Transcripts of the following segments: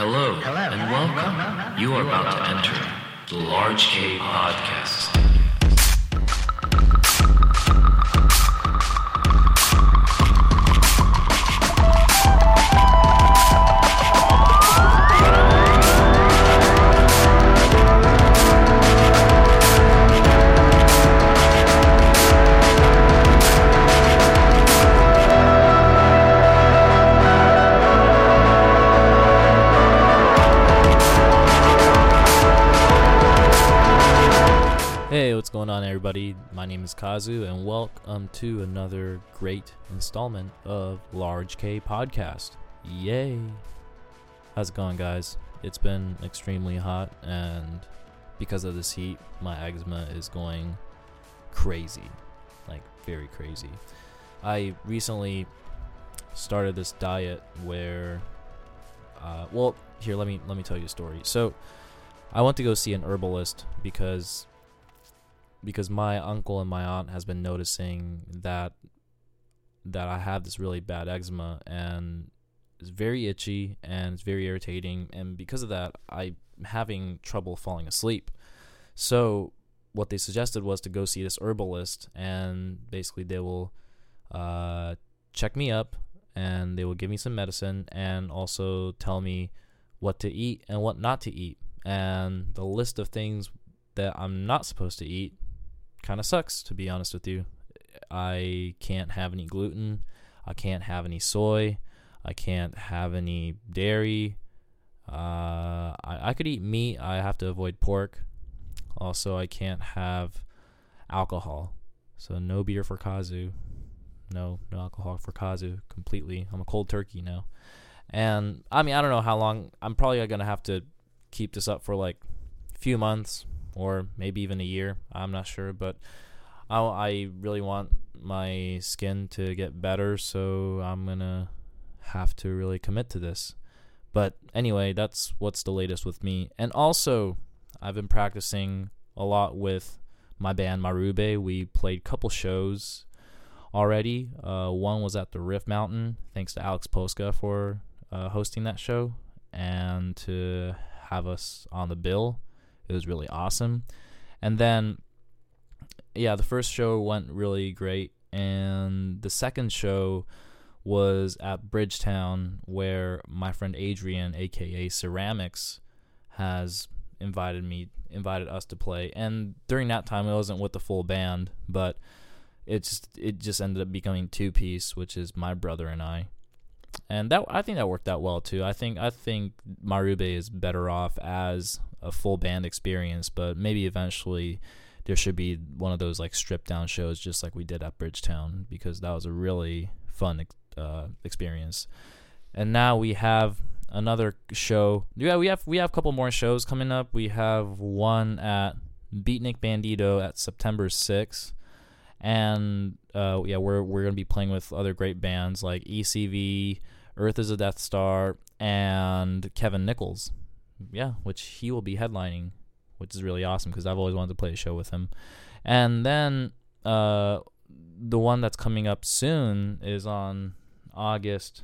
Hello, and welcome. You are about to enter the Large K Podcast. Going on, everybody? My name is Kazu, and welcome to another great installment of Large K Podcast. Yay! How's it going, guys? It's been extremely hot, and because of this heat, my eczema is going crazy. Like, very crazy. I recently started this diet where, uh, well, here, let me let me tell you a story. So, I went to go see an herbalist because because my uncle and my aunt has been noticing that that I have this really bad eczema and it's very itchy and it's very irritating and because of that I'm having trouble falling asleep. So what they suggested was to go see this herbalist and basically they will uh, check me up and they will give me some medicine and also tell me what to eat and what not to eat and the list of things that I'm not supposed to eat kind of sucks to be honest with you. I can't have any gluten. I can't have any soy. I can't have any dairy. Uh, I, I could eat meat. I have to avoid pork. Also, I can't have alcohol. So no beer for Kazu. No, no alcohol for Kazu. Completely. I'm a cold turkey now. And I mean, I don't know how long. I'm probably gonna have to keep this up for like a few months, or maybe even a year. I'm not sure, but I, I really want my skin to get better, so I'm gonna have to really commit to this. But anyway, that's what's the latest with me. And also, I've been practicing a lot with my band Marube. We played a couple shows already. Uh, one was at the Riff Mountain, thanks to Alex Poska for uh, hosting that show and to have us on the bill. It was really awesome. And then, yeah, the first show went really great. And the second show was at Bridgetown, where my friend Adrian, aka Ceramics, has invited me, invited us to play. And during that time, it wasn't with the full band, but it just it just ended up becoming two piece, which is my brother and I and that I think that worked out well too. I think I think Marube is better off as a full band experience, but maybe eventually there should be one of those like stripped down shows, just like we did at Bridgetown, because that was a really fun uh, experience. And now we have another show. Yeah, we have we have a couple more shows coming up. We have one at Beatnik Bandito at September sixth and uh, yeah, we're we're gonna be playing with other great bands like ECV, Earth is a Death Star, and Kevin Nichols. Yeah, which he will be headlining, which is really awesome because I've always wanted to play a show with him. And then uh, the one that's coming up soon is on August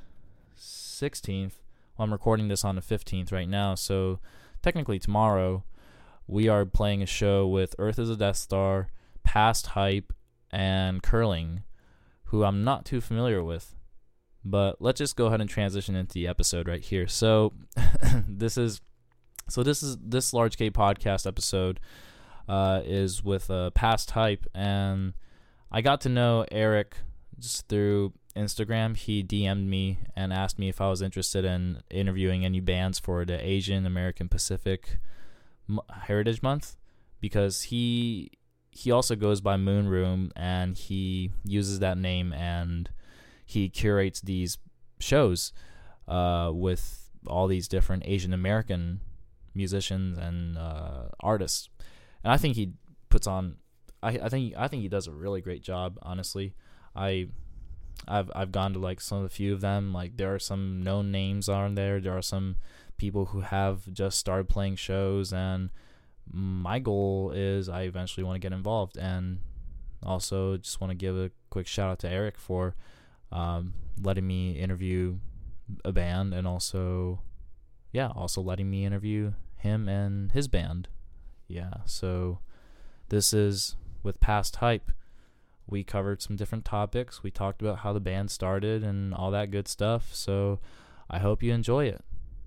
16th. Well, I'm recording this on the 15th right now, so technically tomorrow we are playing a show with Earth is a Death Star, Past Hype, and Curling, who I'm not too familiar with. But let's just go ahead and transition into the episode right here. So this is so this is this large K podcast episode uh, is with uh, past hype, and I got to know Erik just through Instagram. He DM'd me and asked me if I was interested in interviewing any bands for the Asian American Pacific Heritage Month because he he also goes by Moon Room and he uses that name and he curates these shows uh, with all these different Asian American musicians and uh, artists. And I think he puts on I, I think I think he does a really great job, honestly. I I've I've gone to like some of the few of them. Like there are some known names on there. There are some people who have just started playing shows and my goal is I eventually want to get involved and also just want to give a quick shout out to Erik for um, letting me interview a band and also yeah, also letting me interview him and his band. Yeah, so this is with Past Hype. We covered some different topics. We talked about how the band started and all that good stuff. So I hope you enjoy it.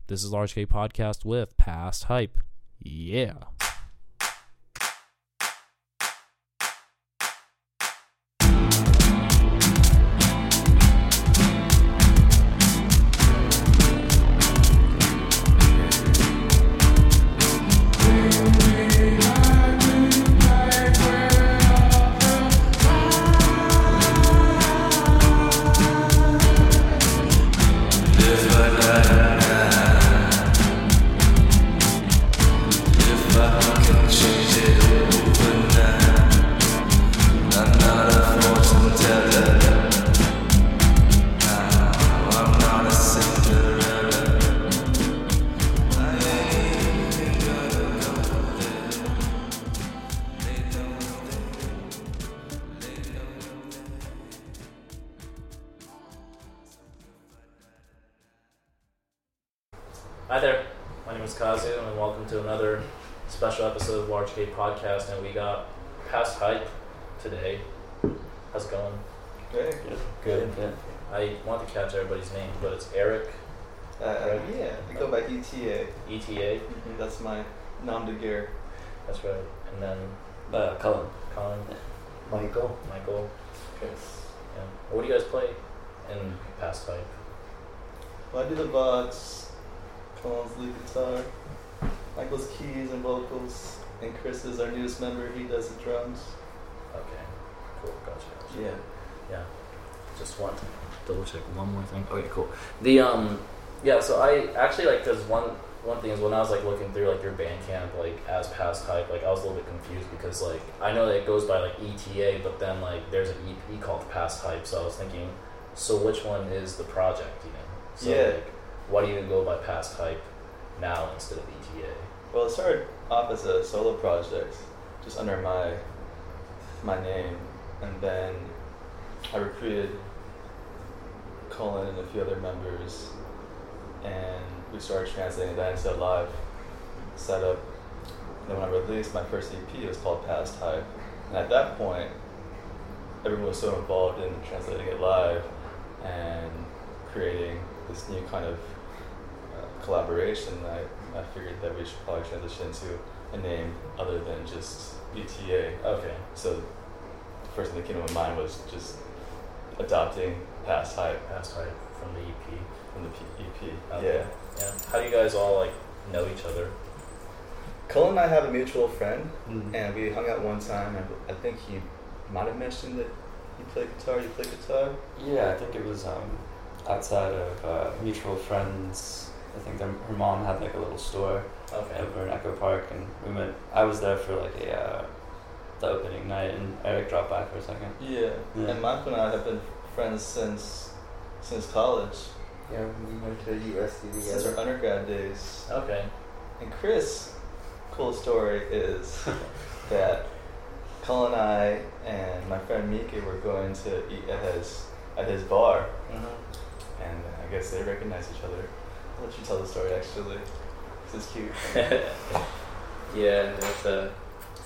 This is Large K Podcast with Past Hype. Yeah. Nom de guerre. That's right. And then Uh, Cullen. Colin, Michael. Michael. Chris. Yeah. What do you guys play in Past Hype? Well, I do the vox, Colin's lead guitar, Michael's keys and vocals, and Chris is our newest member. He does the drums. Okay. Cool. Gotcha. gotcha. Yeah. Yeah. Just want to double check one more thing. Okay, cool. The um, yeah. So I actually like There's one one thing is when I was like looking through like your Bandcamp like as past hype, like I was a little bit confused because like I know that it goes by like ETA, but then like there's an EP called Past Hype. So I was thinking, so which one is the project? You know. So Yeah. like, why do you go by Past Hype now instead of ETA? Well, it started off as a solo project, just under my my name, and then I recruited Colin and a few other members, and we started translating that into a live setup. And then when I released my first EP, it was called Past Hype, and at that point, everyone was so involved in translating it live and creating this new kind of uh, collaboration. I, I figured that we should probably transition to a name other than just ETA. Okay. So the first thing that came to my mind was just adopting past hype Past Hype from the EP. The P- EP. Okay. Yeah. Yeah. How do you guys all like know each other? Colin and I have a mutual friend, Mm. and we hung out one time. And I think he might have mentioned that he played guitar. You play guitar? Yeah, I think it was um, outside of uh, mutual friends. I think their, her mom had like a little store Okay. over in Echo Park, and we went. I was there for like a uh, the opening night, and Erik dropped by for a second. Yeah. Yeah. And Michael and I have been friends since since college, Yeah, we went to USC since together. our undergrad days. Okay. And Chris, cool story is that Colin and I and my friend Mika were going to eat at his at his bar, Mm-hmm. and I guess they recognized each other. I'll let you tell the story actually. This is cute. yeah, it's uh,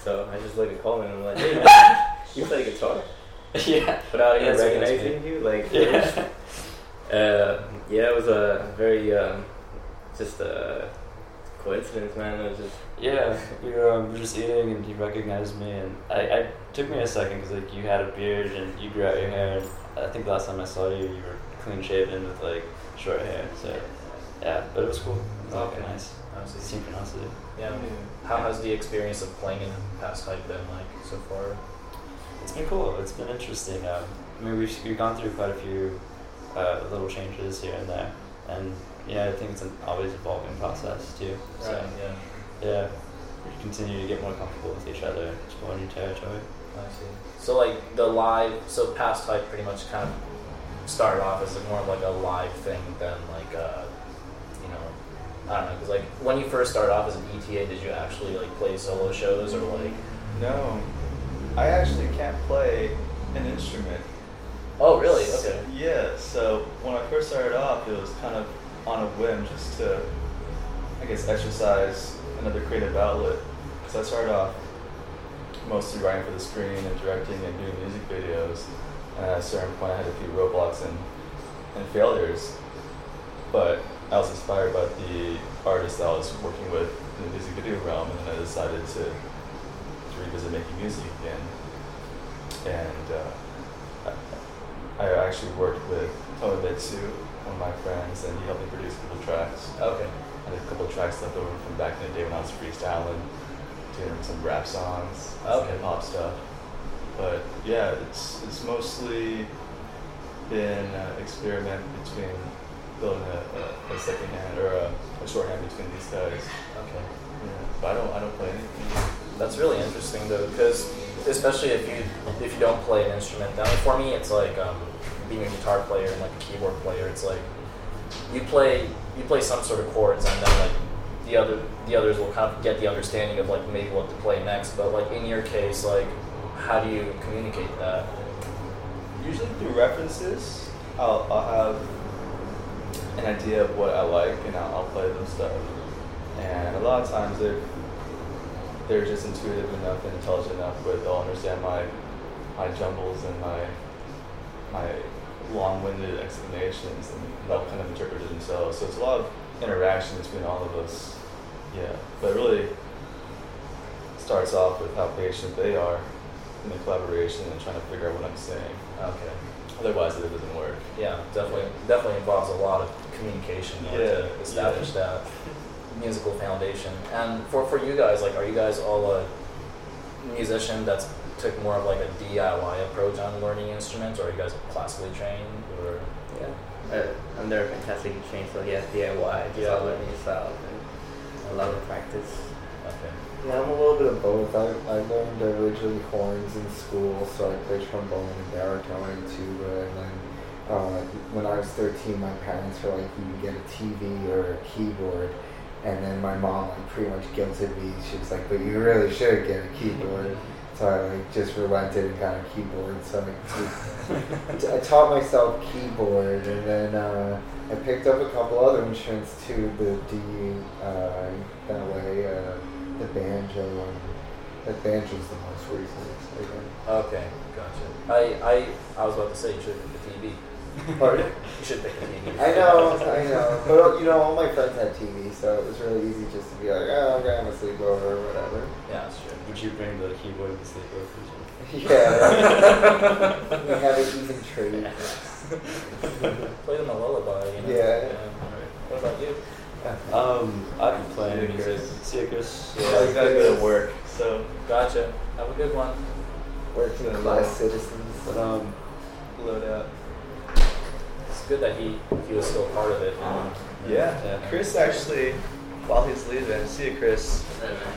so I just looked at Coleman and I'm like, hey, you play guitar? yeah. Without even That's recognizing you, like, Yeah. Uh, yeah, it was a very um, just a coincidence, man. It was just Yeah, we were, um, we were just eating and he recognized me and I, I took me a second because like you had a beard and you grew out your hair and I think last time I saw you you were clean shaven with like short hair so yeah but it was cool it was Okay. like nice Honestly. synchronicity Yeah. How has the experience of playing in past hype been like so far? it's been cool it's been interesting um, I mean we've, we've gone through quite a few uh, little changes here and there and yeah I think it's an always evolving process too so Yeah. yeah we continue to get more comfortable with each other explore new territory I see. So like the live, so past hype pretty much kind of started off as like more of like a live thing than like uh, you know, I don't know, because like when you first started off as an ETA, did you actually like play solo shows or like? No, I actually can't play an instrument. Oh really? Okay. yeah. So when I first started off, it was kind of on a whim, just to I guess, exercise another creative outlet. Because I started off mostly writing for the screen and directing and doing music videos. And at a certain point, I had a few roadblocks and, and failures. But I was inspired by the artists that I was working with in the music video realm, and then I decided to, to revisit making music again. And uh, I, actually worked with Tomomitsu, one of my friends, and he helped me produce a couple tracks. Okay. I had a couple tracks left over from back in the day when I was freestyling, doing some rap songs, Okay. hip hop stuff. But yeah, it's it's mostly been an experiment between building a, a, a second hand or a, a shorthand between these guys. Okay. Yeah. But I don't I don't play anything. That's really interesting though, because especially if you if you don't play an instrument, then for me it's like um, being a guitar player and like a keyboard player. It's like you play you play some sort of chords, and then like the other the others will kind of get the understanding of like maybe what to play next. But like in your case, like how do you communicate that? Usually through references, I'll, I'll have an idea of what I like and I'll, I'll play them stuff. And a lot of times they're, they're just intuitive enough and intelligent enough where they'll understand my, my jumbles and my, my long-winded explanations and they'll kind of interpret it themselves. So it's a lot of interaction between all of us. Yeah, but it really starts off with how patient they are in the collaboration and trying to figure out what I'm saying. Okay. Otherwise, it doesn't work. Yeah, definitely definitely involves a lot of communication Yeah, to establish that musical foundation. And for for you guys, like, are you guys all a musician that's took more of like a DIY approach on learning instruments, or are you guys classically trained, or Yeah. Uh, I'm never fantastic trained, so yeah, DIY, just Yeah. all learning yourself and a lot of practice. okay? Yeah, I'm a little bit of both. I, I learned originally horns in school, so I played trombone and baritone and tuba. And then uh, when I was 13, my parents were like, you can get a TV or a keyboard. And then my mom like pretty much guilted me. She was like, but you really should get a keyboard. So I like just relented and got a keyboard. So I, taught myself keyboard, and then uh, I picked up a couple other instruments too. The D, uh, ballet, uh, the banjo. Um, the banjo's the most recent. Okay, gotcha. I I I was about to say you should a TV. Pardon? You should pick a TV. I know, I know, but you know, all my friends had TV, so it was really easy just to be like, oh, I'm gonna have a sleepover or whatever. Yeah, that's true. Would you bring the keyboard and the sleepover? Yeah, we have an even trade. Play them a lullaby, you know. Yeah. What about you? Um, I've been playing See music. Chris. See you, Chris. Yeah, I gotta go to work, so Gotcha. Have a good one. Working Yeah, class well. citizens. But um, load out. It's good that he he was still part of it. and- Yeah, Yeah. Chris actually, while he's leaving, see you, Chris.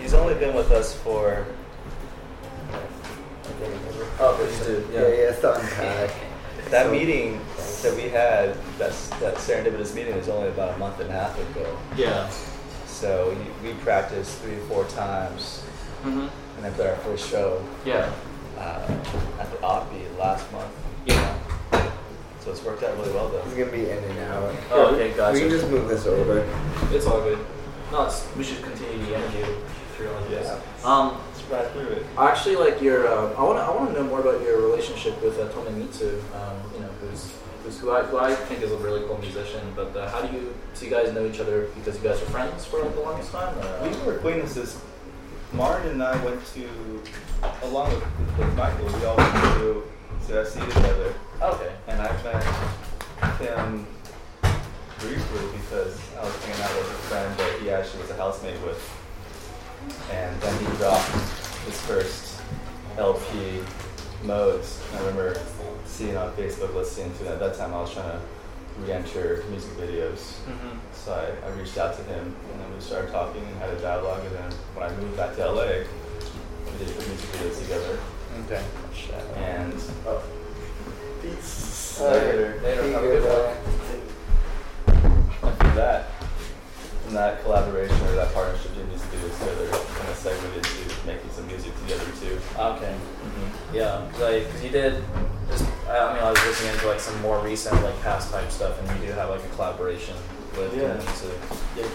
He's only been with us for. Oh, please do. Yeah, yeah, it's the. That So- meeting that we had, that's, that serendipitous meeting was only about a month and a half ago. Yeah. So we, we practiced three or four times, Mm-hmm. and then played our first show Yeah. uh, at the Oppie last month. Yeah. So it's worked out really well, though. He's gonna be in and out. Oh, okay, gotcha. We can just move this over. It's all good. No, it's, we should continue the interview through like this. Yeah. Um, Let's through it. actually, like your, uh, I want to, I want to know more about your relationship with uh, Tomomitsu. Um, you know, who's, who's who I, who I think is a really cool musician. But uh, how do you, so you guys know each other because you guys are friends for like the longest time? Or, We were acquaintances. Martin and I went to, along with, with Michael, we all went to, to SC together. Okay. And I met him briefly because I was hanging out with a friend that he actually was a housemate with. And then he dropped his first LP, Modes. I remember seeing on Facebook, listening to it. At that time, I was trying to re-enter music videos. Mm-hmm. So I, I reached out to him, and then we started talking and had a dialogue. And then when I moved back to LA, we did music videos together. Okay. And Oh. Peace. Later. Later. Have a good, good uh, that, from that collaboration or that partnership doing music videos together, kind of segued into making some music together too. Okay. Yeah, like, cause you did. Just, I mean, I was listening into like some more recent, like Past Hype stuff, and you do have like a collaboration with Yeah. Tomomitsu. Yeah,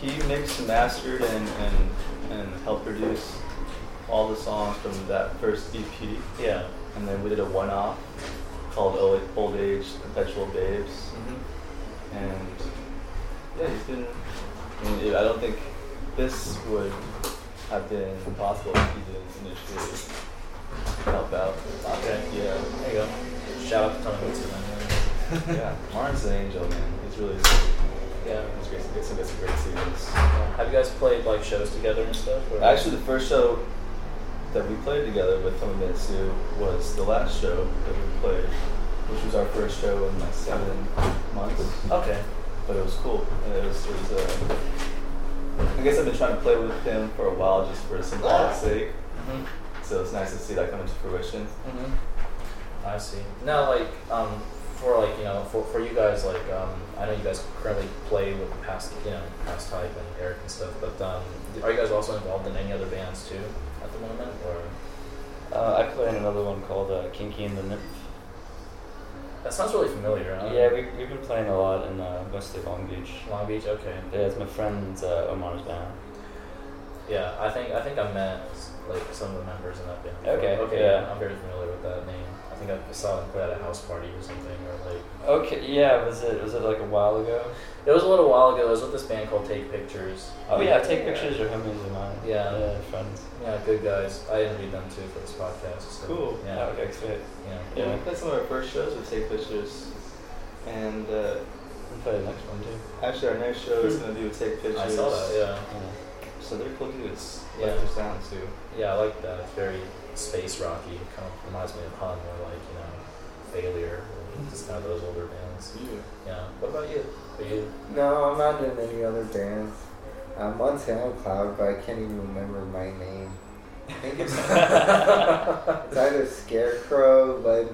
he he mixed and mastered and, and, and helped produce all the songs from that first EP. Yeah. And then we did a one off called Old, Age Perpetual Babes. Mm-hmm. And yeah, he's been. I, mean, I don't think this would have been possible if he didn't initially help out. Okay. Yeah. There you go. Shout out to Tomomitsu then. yeah. Martin's an angel, man. He's really. Yeah. He's great. He's got some great seasons. Have you guys played like shows together and stuff? Or? Actually, the first show that we played together with Tomomitsu was the last show that we played, which was our first show in like seven months. Okay. But it was cool. And it was, it was uh, I guess I've been trying to play with him for a while just for symbolic sake. Mm-hmm. So it's nice to see that come into fruition. Mm-hmm. I see. Now, like, um, for like you know, for, for you guys, like, um, I know you guys currently play with past, you know, Past Hype and Erik and stuff, but um, are you guys also involved in any other bands too at the moment, or Uh, I play in another one called uh, Kinky and the Nymph. that sounds really familiar? Huh? Yeah, we, we've been playing a lot in uh, mostly Long Beach. Long Beach. Okay. Yeah, it's my friend uh, Omar's band. Yeah, I think I think I met like some of the members in that band. Okay, Okay. yeah. I'm very familiar with that name. I think I saw them play at a house party or something, or like Okay, yeah, was it was it like a while ago? it was a little while ago. It was with this band called Take Pictures. Oh yeah, take pictures or homies of mine. Yeah. yeah, friends. Yeah, good guys. I interviewed them too for this podcast. So, Cool. Yeah. Oh, okay, sweet. Yeah. Yeah, Yeah. we played some of our first shows with Take Pictures. And uh, We'll play the next one too. actually, our next show is going to be with Take Pictures. I saw that. Yeah. Yeah. So they're cool dudes. Yeah. Like their sound too. Yeah, I like that. It's very space rocky. It kind of reminds me of Hum or like you know, Failure. Just kind of those older bands. Yeah. What about you? Are you? No, I'm not in any other bands. Uh, I'm on SoundCloud, but I can't even remember my name. I think it's, it's either Scarecrow, Lead,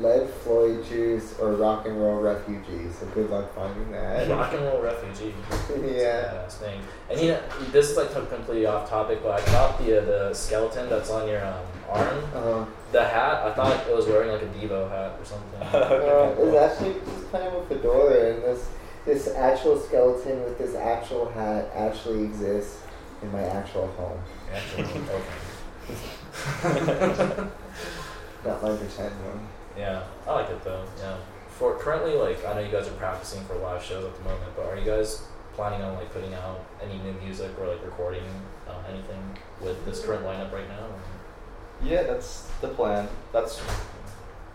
Lead Floyd Juice, or Rock and Roll Refugee. So good luck finding that. Rock and roll refugee. Yeah. Name. And you know, this is like completely off topic, but I thought the uh, the skeleton that's on your um, arm, Uh, the hat, I thought it was wearing like a Devo hat or something. uh, it's actually just kind of a fedora, and this this actual skeleton with this actual hat actually exists in my actual home, okay. not my pretend one. Yeah, I like it though. Yeah. For currently, like I know you guys are practicing for live shows at the moment, but are you guys planning on like putting out any new music or like recording uh, anything with this current lineup right now? Yeah, that's the plan. That's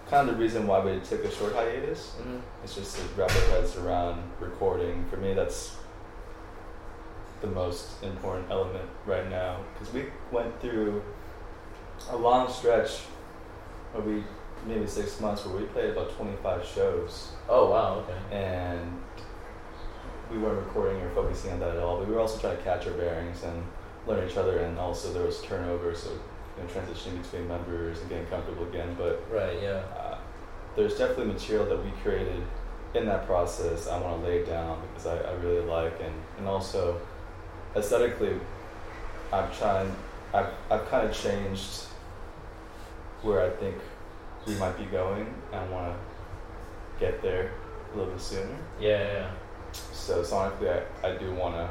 kind of the reason why we took a short hiatus. Mm-hmm. It's just to wrap our heads around recording. For me, that's the most important element right now because we went through a long stretch, where we maybe six months, where we played about 25 shows, Oh wow, okay. and we weren't recording or focusing on that at all. But we were also trying to catch our bearings and learn each other, and also there was turnover, so you know, transitioning between members and getting comfortable again. But Right, yeah. uh, there's definitely material that we created in that process I want to lay down because I, I really like and, and also aesthetically I've tried I've, I've kind of changed where I think we might be going and want to get there a little bit sooner Yeah, yeah, yeah. so sonically I, I do want to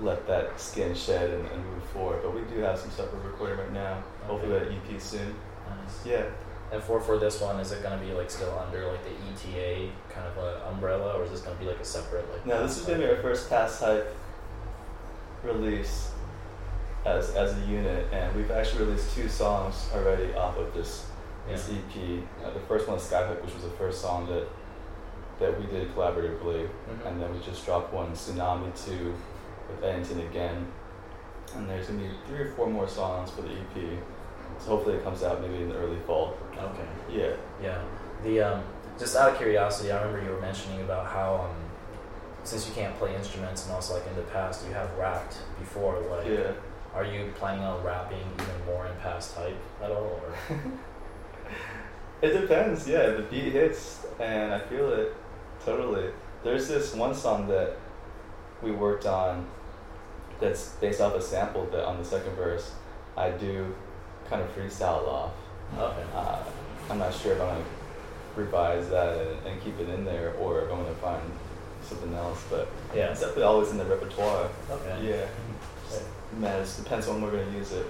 let that skin shed and, and move forward but we do have some stuff we're recording right now hopefully that EP soon Nice. yeah And for for this one, is it gonna be like still under like the ETA kind of a umbrella, or is this gonna be like a separate like? No, this is gonna be our first Past Hype release as as a unit, and we've actually released two songs already off of this this Yeah. EP. Uh, the first one is Skyhook, which was the first song that that we did collaboratively, Mhm. and then we just dropped one Tsunami two with Anton again, and there's gonna be three or four more songs for the EP. So hopefully it comes out maybe in the early fall. Okay. Yeah. Yeah. The um, just out of curiosity, I remember you were mentioning about how um, since you can't play instruments and also like in the past you have rapped before. Like, Yeah. are you planning on rapping even more in Past Hype at all? Or? It depends, yeah. The beat hits, and I feel it totally. There's this one song that we worked on that's based off a sample that on the second verse I do kind of freestyle off. okay. Uh, I'm not sure if I'm gonna revise that and, and keep it in there, or if I'm gonna find something else, but Yeah. it's definitely always in the repertoire. Okay. Yeah. Man, it depends on when we're gonna use it.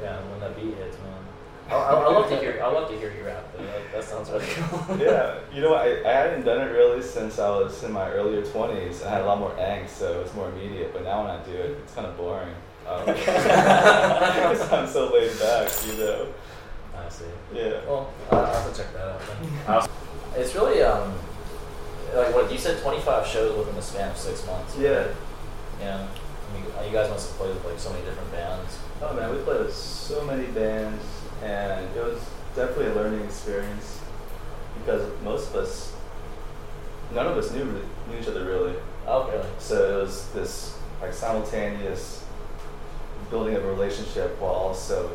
Yeah, when that beat hits, man. I I love to hear. I love to hear you rap. Though. That, that sounds really cool. yeah, you know, I, I hadn't done it really since I was in my earlier 20s. I had a lot more angst, so it was more immediate. But now when I do it, it's kind of boring. Um, because I'm so laid back, you know. I see. Yeah. Well, I'll have to check that out. Then. It's really um, like what you said, twenty five shows within the span of six months. Yeah. Yeah. I mean, you guys must have played with like so many different bands. Oh man, we played with so many bands, and it was definitely a learning experience because most of us, none of us knew knew each other really. Oh, really? So it was this like simultaneous building of a relationship while also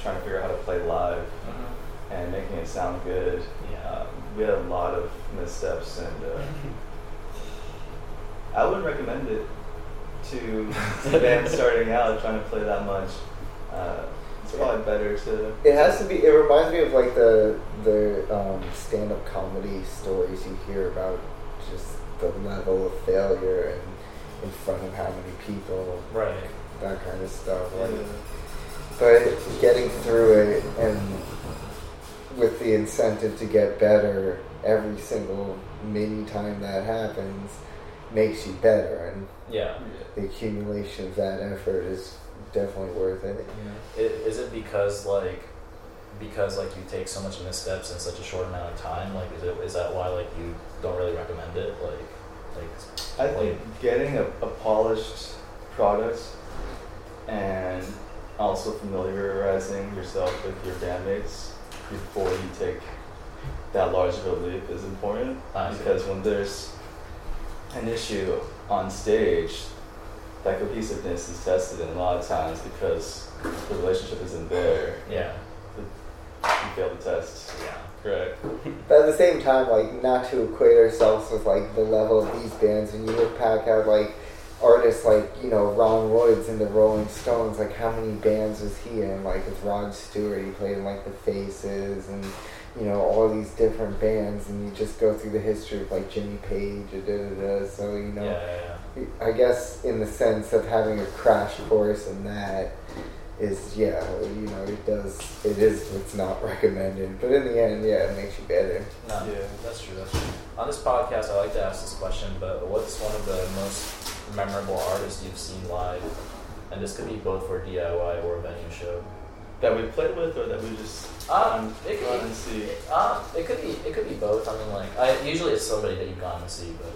trying to figure out how to play live Mm-hmm. and making it sound good. Yeah. Um, we had a lot of missteps, and uh, I would recommend it to to bands starting out trying to play that much. Uh, it's probably better to. It has to be. It reminds me of like the the um, stand-up comedy stories you hear about just the level of failure and in front of how many people, Right. that kind of stuff. Like, Yeah. but getting through it and with the incentive to get better every single mini time that happens makes you better, and Yeah. the accumulation of that effort is definitely worth it. I- Is it because like because like you take so much missteps in such a short amount of time? Like, is it is that why like you don't really recommend it? Like, like I think getting a, a polished product and also familiarizing yourself with your bandmates before you take that large of a leap is important I see. because when there's an issue on stage, that cohesiveness is tested, in a lot of times because the relationship isn't there, yeah, you fail the test. yeah, Correct. But at the same time, like not to equate ourselves with like the level of these bands. When you look back at like artists like you know Ron Woods and the Rolling Stones, like how many bands was he in? Like with Rod Stewart, he played in like the Faces and you know all these different bands, and you just go through the history of like Jimmy Page and da da da. So you know. yeah, know, yeah, I guess in the sense of having a crash course in that is yeah, you know it does it is it's not recommended, but in the end, yeah, it makes you better. No, Yeah. that's true. That's true. On this podcast, I like to ask this question, but what's one of the most memorable artists you've seen live? And this could be both for DIY or a venue show. That we played with, or that we just Um, gone- it could gone be- and see. Um, it could be it could be both. I mean, like I usually it's somebody that you've gone to see, but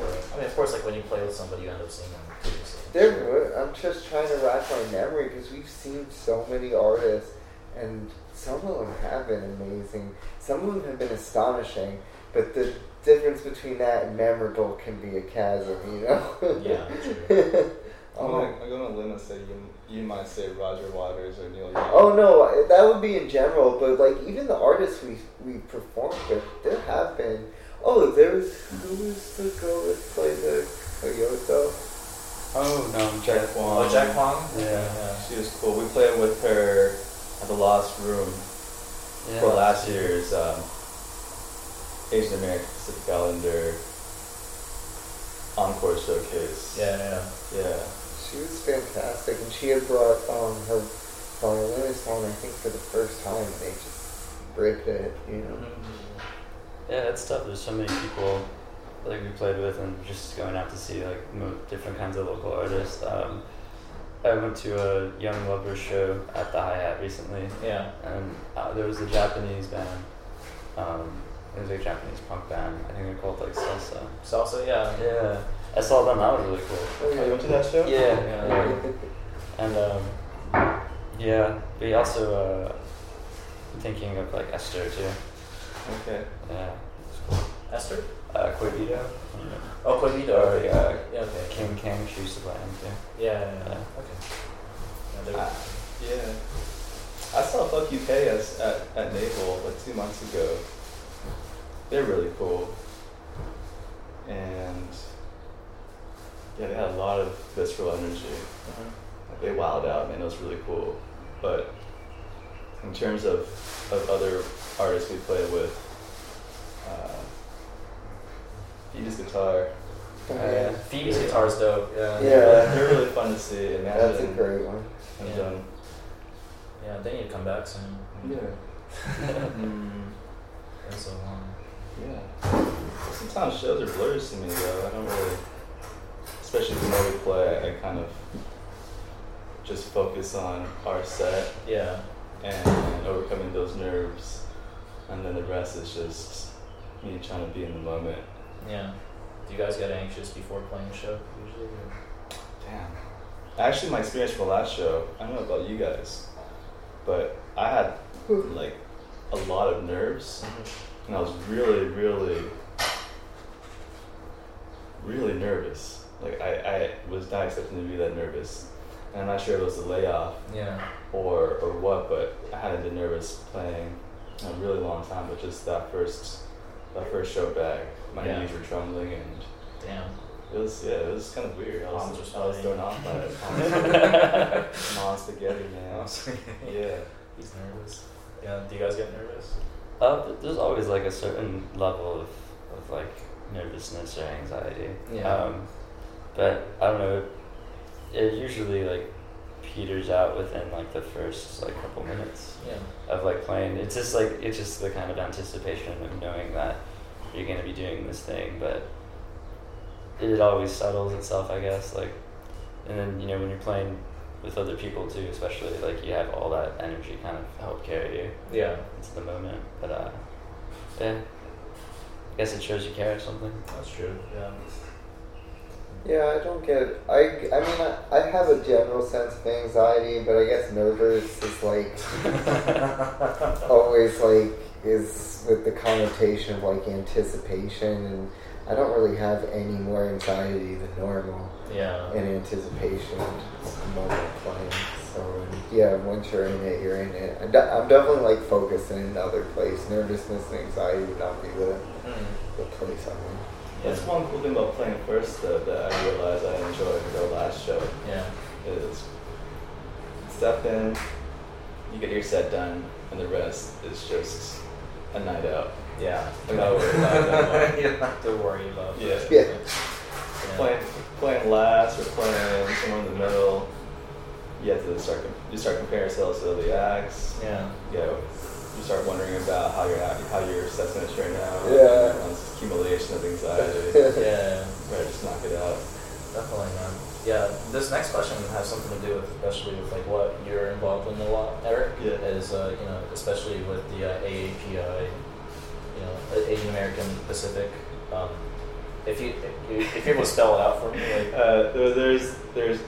I mean, of course, like when you play with somebody, you end up seeing them previously. There, would- I'm just trying to rack my memory because we've seen so many artists, and some of them have been amazing. Some of them have been astonishing, but the difference between that and memorable can be a chasm, you know. Yeah, true. I'm Um, gonna, I'm going to limit say you, you might say Roger Waters or Neil Young. Oh no, that would be in general, but like even the artists we we performed with, there have been. Oh, there was who was the girl that played the Toyota? Oh no, Jack Jack. Wong. Oh, Jack Huang. Yeah. yeah, She was cool. We played with her at the Lost Room Yeah. for last year's um, Asian American Pacific Islander Encore Showcase. Yeah, yeah. Yeah. She was fantastic, and she had brought um, her violinist on, I think, for the first time. and They just ripped it, you know. Yeah, it's tough. There's so many people like we played with, and just going out to see like different kinds of local artists. Um, I went to a Young Lovers show at the Hi Hat recently, Yeah. and uh, there was a Japanese band. Um, it was a Japanese punk band. I think they're called like Salsa. Salsa, yeah. Yeah, I saw them. That was really cool. Oh, you went to that show? Yeah, Yeah. yeah. and um, yeah, we also uh, thinking of like Esther too. Okay. Yeah, Esther? uh, Quavito. Oh, Quavito. Or okay. uh, Yeah, okay. King King. She used to play him too. Yeah, yeah, yeah. Yeah. Okay. Yeah, Uh, yeah. I saw Fuck UK as, at, at Navel like two months ago. They're really cool. And yeah, they had a lot of visceral energy. Like, they wowed out, man. It was really cool. But in terms of, of other artists we played with, Phoebe's guitar. Oh, yeah. Phoebe's guitar's dope. Yeah. Yeah. They're really fun to see. And That's a great one. have Yeah. done. Yeah, they need to come back soon. Yeah. Mm. Been so long. Yeah. Sometimes shows are blurs to me though. I don't really, especially the more we play, I kind of just focus on our set Yeah. and overcoming those nerves, and then the rest is just me trying to be in the moment. Yeah. Do you guys get anxious before playing a show usually? or- Damn. Actually, my experience from the last show, I don't know about you guys, but I had like a lot of nerves, mm-hmm. and I was really, really, really nervous. Like I, I was not expecting to be that nervous, and I'm not sure if it was the layoff Yeah. or or what, but I hadn't been nervous playing a really long time. But just that first, that first show back, my Yeah. knees were trembling, and Damn. it was yeah, it was kind of weird. I was, were I was thrown off by it. Mom spaghetti, man. yeah. He's nervous. Yeah. Do you guys get nervous? Uh, there's always like a certain level of, of like nervousness or anxiety. Yeah. Um, but I don't know. It usually like peters out within like the first like couple minutes Yeah. of like playing. It's just like it's just the kind of anticipation of knowing that you're gonna be doing this thing, but it always settles itself, I guess. Like, and then you know when you're playing with other people too, especially like you have all that energy kind of help carry you Yeah. into the moment. But uh, yeah, I guess it shows you care or something. That's true. Yeah. Yeah, I don't get. I I mean, I, I have a general sense of anxiety, but I guess nervous is like always like is with the connotation of like anticipation, and I don't really have any more anxiety than normal Yeah. in anticipation of playing. So and yeah, once you're in it, you're in it. I'm, de- I'm definitely like focusing in another place. Nervousness and anxiety would not be the Mm. the place I'm in. That's one cool thing about playing first, though, that I realized I enjoyed with our last show. Yeah. Is step in, you get your set done, and the rest is just a night out. Yeah. I'm not worried about it that you don't have to worry about Yeah. that. Yeah. Yeah. Playing, playing last or playing somewhere in the middle, you have to start you start comparing yourselves to the acts. Yeah. You know, you start wondering about how your how your set's gonna turn out. Yeah. And accumulation of anxiety. Yeah. Right, just knock it out. Definitely, man. Yeah, this next question has something to do with, especially with like what you're involved in a lot, Erik. Yeah. Is uh, you know, especially with the uh, AAPI, you know, Asian American Pacific. Um, if you if you if you're able to spell it out for me, like Uh, there's there's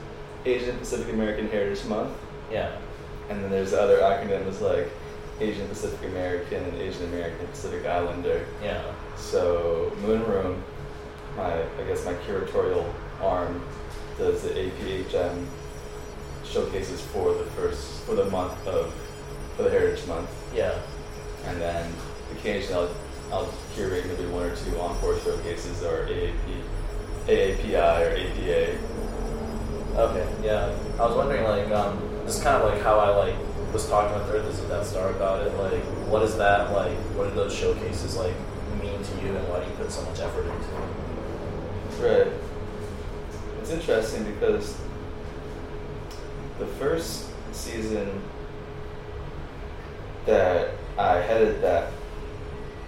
Asian Pacific American Heritage Month, yeah, and then there's other acronyms like Asian Pacific American and Asian American Pacific Islander. yeah, So Moon Room, my I guess my curatorial arm, does the APHM showcases for the first for the month of for the Heritage Month, yeah, and then occasionally I'll, I'll curate maybe one or two encore showcases or AAP, AAPI or APA. okay, yeah. I was wondering, like, um, this is kind of like how I like was talking with Earth is a Death Star about it. Like, what is that like? What do those showcases like mean to you, and why do you put so much effort into it? Right. It's interesting because the first season that I headed that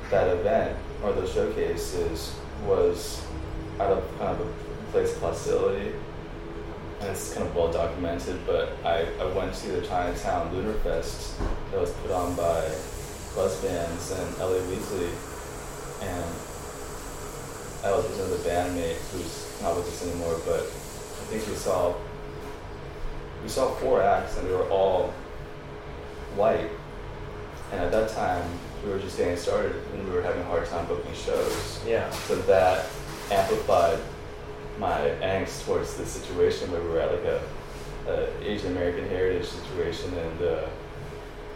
that event or those showcases was out of kind of a place of hostility. And it's kind of well documented, but I, I went to the Chinatown Lunar Fest that was put on by Buzz Bands and LA Weekly and I was with another bandmate who's not with us anymore, but I think we saw we saw four acts and they were all white. And at that time we were just getting started and we were having a hard time booking shows. Yeah, So that amplified my angst towards the situation where we were at like a, a Asian American heritage situation and uh,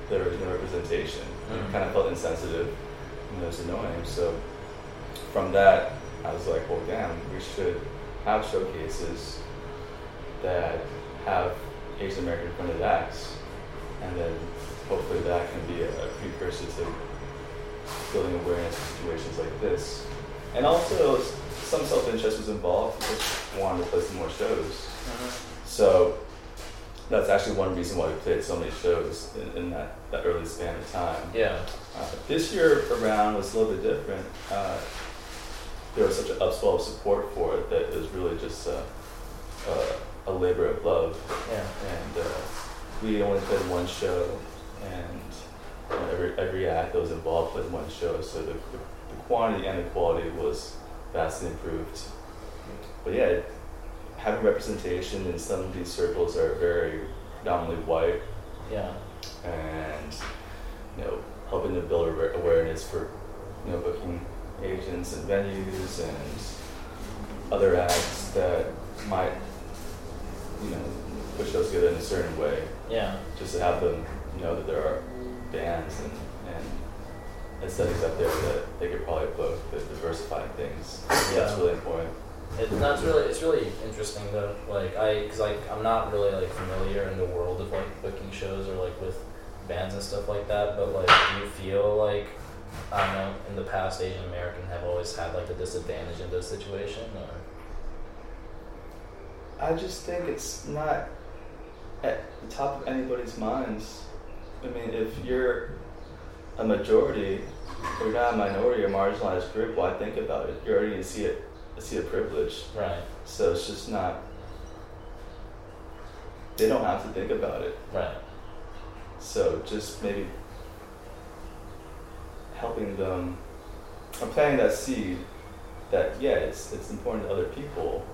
there was no representation. Mm. It kind of felt insensitive and it was annoying. So from that, I was like, well, damn, we should have showcases that have Asian American fronted acts, and then hopefully that can be a, a precursor to building awareness in situations like this. And also, some self interest was involved. We just wanted to play some more shows. So that's actually one reason why we played so many shows in, in that, that early span of time. Yeah. Uh, this year around was a little bit different. Uh, there was such an upswell of support for it that it was really just uh, uh, a labor of love. Yeah. And uh, we only played one show, and you know, every every act that was involved played one show, so the, the, the quantity and the quality was vastly improved. But yeah, having representation in some of these circles are very predominantly white, Yeah. and you know helping to build awareness for you know booking agents and venues and other acts that might you know push those together in a certain way Yeah. just to have them know that there are bands and and aesthetics up there that they could probably book that diversify things Yeah. that's really important It, that's really it's really interesting though. Like I, cause like I'm not really like familiar in the world of like booking shows or like with bands and stuff like that. But like, do you feel like I don't know in the past Asian American have always had like a disadvantage in this situation or? I just think it's not at the top of anybody's minds. I mean, if you're a majority, or not a minority or marginalized group, why think about it? You're already gonna see it, see a privilege. Right. So it's just not. They don't have to think about it. Right. So just maybe helping them, or planting that seed that yeah, it's it's important to other people.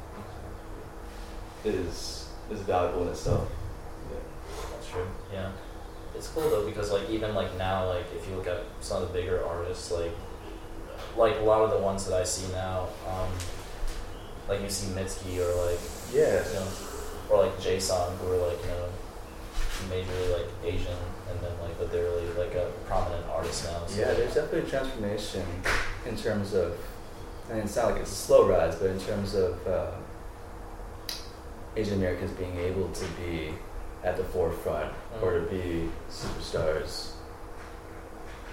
Is is valuable in itself. That's true. Yeah. It's cool though because like even like now like if you look at some of the bigger artists like like a lot of the ones that I see now, um, like you see Mitski or like Yeah. you know or like Jason who are like, you know, majorly like Asian and then like but they're really like a prominent artist now. So Yeah, there's definitely a transformation in terms of, and it's not like it's a slow rise, but in terms of uh, Asian Americans being able to be at the forefront or to be superstars.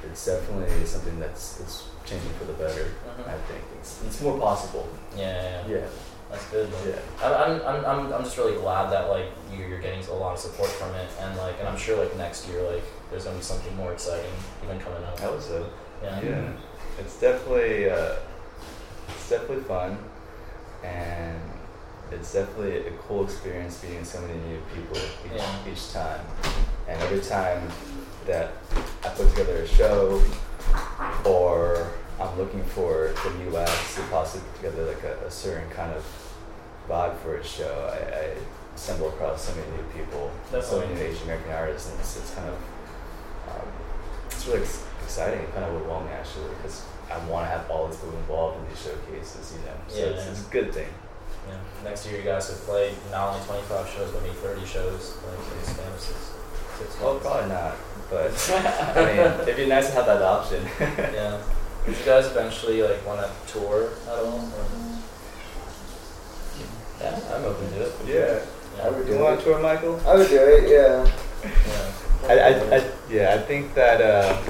It's definitely something that's it's changing for the better. Mhm. I think it's it's more possible. yeah, yeah, yeah. That's good. though. yeah. I'm, I'm, I'm, I'm just really glad that like you- you're getting a lot of support from it, and like, and I'm sure like next year like there's gonna be something more exciting even coming up. I would so. Yeah. Yeah, it's definitely uh, it's definitely fun, and it's definitely a cool experience meeting so many new people each, Yeah. each time. And every time that I put together a show, or I'm looking for the new acts to possibly put together like a, a certain kind of vibe for a show, I, I stumble across so many new people, so many Asian American artists, and it's, it's kind of um, it's really ex- exciting and kind of overwhelming actually because I want to have all these people involved in these showcases, you know. So Yeah, it's, it's a good thing. Yeah. Next year you guys could play not only 25 shows but maybe 30 shows like in the span six, six Well, probably not, but I mean, it'd be nice to have that option. yeah. Would you guys eventually like want to tour at all? Or? yeah, I'm open to it. yeah. I would do You do want to tour, Michael? I would do it, yeah. Yeah. I, I, I, yeah, I think that uh,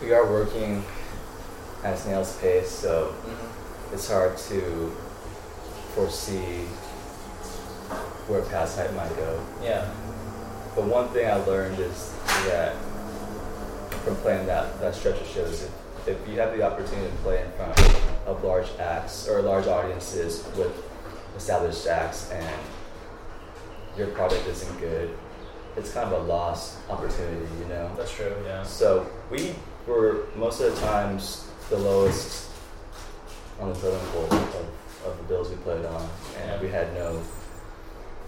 we are working at a snail's pace, so Mhm. it's hard to foresee where Past Hype might go. Yeah. But one thing I learned is that from playing that, that stretch of shows, if, if you have the opportunity to play in front of large acts or large audiences with established acts and your product isn't good, it's kind of a lost opportunity, you know? That's true. Yeah. So we were most of the times the lowest on the totem pole of, of the bills we played on, and we had no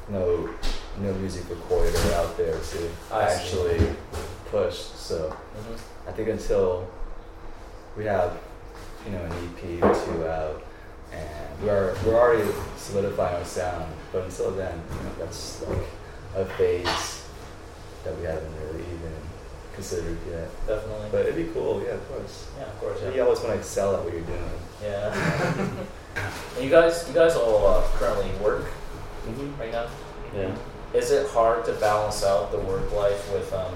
no no music recorded or out there to I see. actually push. So hmm I think until we have you know an EP or two out, and we're we're already solidifying our sound, but until then, you know, that's like a phase that we haven't really even considered yet. Definitely. But it'd be cool, yeah, of course. yeah, of course. You always want to excel at what you're doing. Yeah. you guys, you guys all uh, currently work Mm-hmm. right now. Yeah. Is it hard to balance out the work life with um,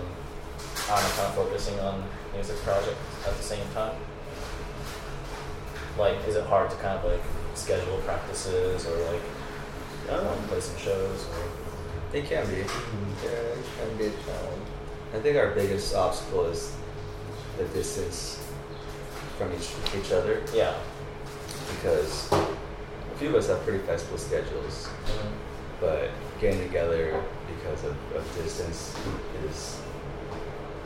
kind of focusing on music projects at the same time? like is it hard to kind of like schedule practices or like um, play some shows or It can be. Yeah, it can be a challenge. I think our biggest obstacle is the distance from each each other yeah because a few of us have pretty flexible schedules, but getting together because of, of distance is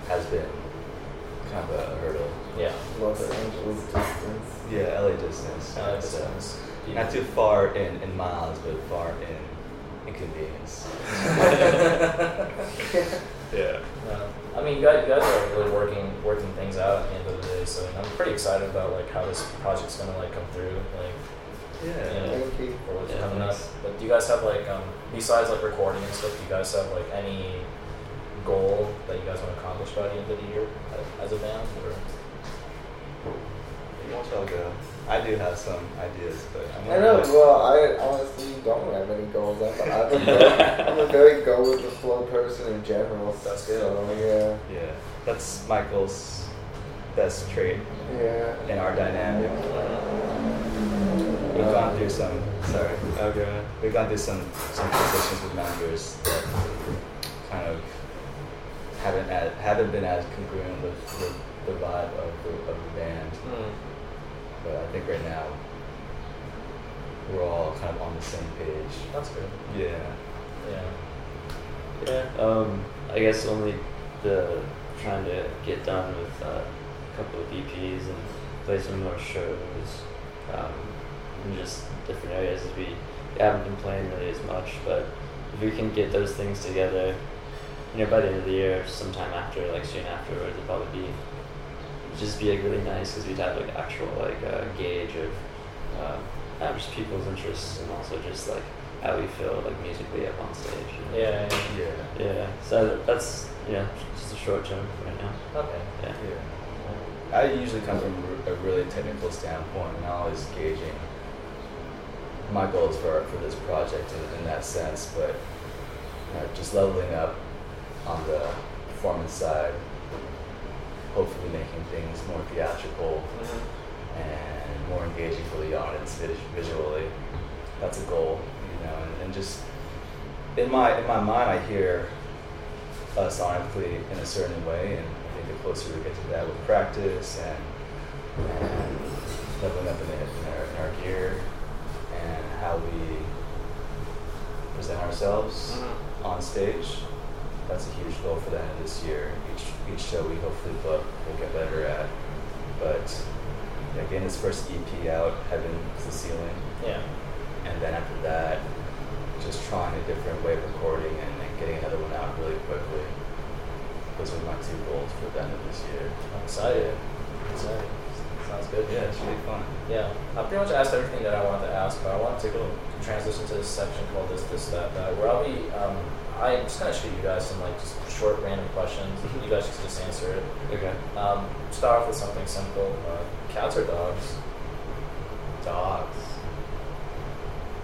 has been kind of a hurdle. yeah Los Angeles distance. Yeah, LA distance. so distance. Not too far in, in miles, but far in inconvenience. yeah. Yeah. I mean, you guys, guys are really working working things out at the end of the day. So I'm pretty excited about like how this project's gonna like come through. Like Yeah. Yeah. Thank you. for what's Yeah, coming up. But do you guys have like um besides like recording and stuff? Do you guys have like any goal that you guys want to accomplish by the end of the year as- as a band? Or You want y'all go? I do have some ideas, but I'm I know. Well, I honestly don't have any goals. I'm, I'm, a, very, I'm a very go with the flow person in general. That's good. So yeah, Yeah, that's Michael's best trait yeah. in our dynamic. We've gone through some. Sorry. Okay. We've gone through some some positions with managers that kind of haven't ad, haven't been as congruent with, with the vibe of the, of the band. Hmm. But I think right now we're all kind of on the same page. that's good. Yeah. Yeah. Yeah. Um, I guess only the trying to get done with uh, a couple of EPs and play some more shows um, in just different areas. We haven't been playing really as much, but if we can get those things together, you know, by the end of the year, sometime after, like soon afterwards, it'll probably be just be like really nice because we'd have like actual like uh, gauge of uh, not just people's interests and also just like how we feel like musically up on stage. you know? Yeah. yeah. Yeah. Yeah, so that's yeah, just a short term right now. Okay. Yeah. Yeah. I usually come from a really technical standpoint, and always gauging my goals for for this project in, in that sense. But you know, just leveling up on the performance side, hopefully making things more theatrical mm-hmm. and more engaging for the audience visually. That's a goal, you know, and, and just in my in my mind, I hear us sonically in a certain way, and I think the closer we get to that with practice and, and leveling up in, the, in, our, in our gear and how we present ourselves mm-hmm. on stage, that's a huge goal for the end of this year. Each each show we hopefully book, we'll get better at. But yeah, getting this first EP out, Heaven is the Ceiling, Yeah. and then after that, just trying a different way of recording and, and getting another one out really quickly. Those are my two goals for the end of this year. I'm excited. Excited. Sounds good. Yeah, it should be fun. Yeah, I pretty much asked everything that I wanted to ask, but I wanted to go transition to this section called this, this, that, that, where I'll be, um, I'm just gonna shoot you guys some like just short random questions. You guys just just answer it. Okay. Um, start off with something simple. Uh, cats or dogs? Dogs.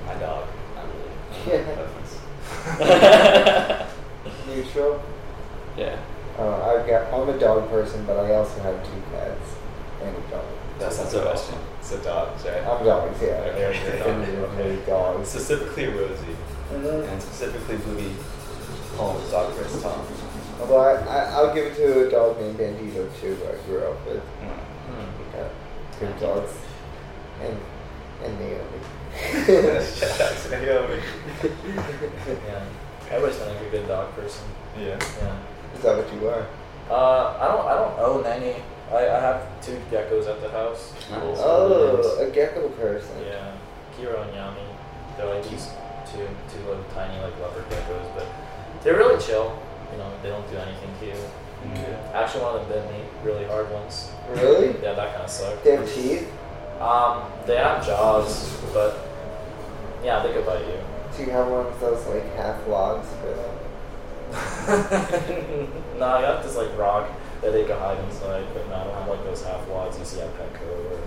My dog. Not really. Yeah. Neutral. yeah. Uh, I got, I'm a dog person, but I also have two cats and a dog. That's not That's the a question. It's a dog, right? I'm dogs, yeah. Okay, you're a dog. Definitively Okay. dogs. Specifically Rosie, Mhm. and specifically Booby Holmes, dog first Tom. Although I, I, I'll give it to a dog named Bandito too, who I grew up with. Hmm. Got good dogs. And, and Naomi. That's Naomi. Yeah. Everybody's been like a good dog person. Yeah. Yeah. Is that what you are? Uh, I don't. I don't own any. I, I have two geckos at the house. Nice. Oh, a gecko person. Yeah, Kiro and Yami. They're like these two two little tiny like leopard geckos, but they're really chill. You know, they don't do anything to you. Yeah. Actually, one of them bit me really hard once. Really? Yeah, that kind of sucked. They have teeth? Um, they have jaws, but yeah, they could bite you. Do you have one of those like half logs no, I got this like rock that they could hide inside, but no, I don't have like those half logs you see at Petco or.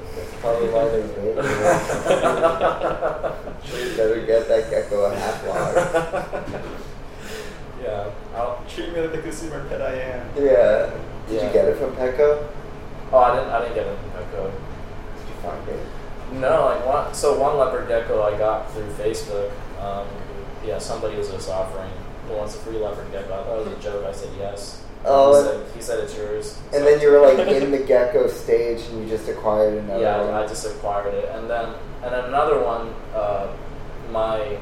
Probably why they're big. you better get that gecko a half log. yeah, I'll, Treat me like the consumer pet I am. Yeah. Did Yeah. you get it from Petco? oh, I didn't. I didn't get it from Petco. Did you find it? No, like one. So one leopard gecko I got through Facebook. Um, yeah, somebody was just offering who wants a free leopard gecko. I thought it was a joke. I said yes. Oh, he said, he said it's yours. And then you were like in the gecko stage, and you just acquired another yeah, one. I just acquired it, and then and then another one. Uh, my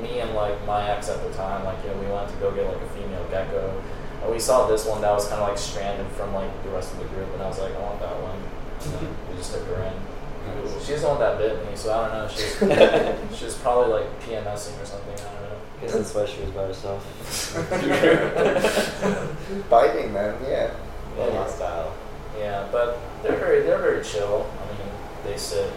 me and like my ex at the time, like you know, we wanted to go get like a female gecko, and we saw this one that was kind of like stranded from like the rest of the group, and I was like, I want that one. And we just took her in. She's the one that bit me, so I don't know. She's she's probably like PMSing or something. I don't guess that's why she was by herself. Biting them, yeah. Well, my style. Yeah, but they're very they're very chill. I mean, they sit,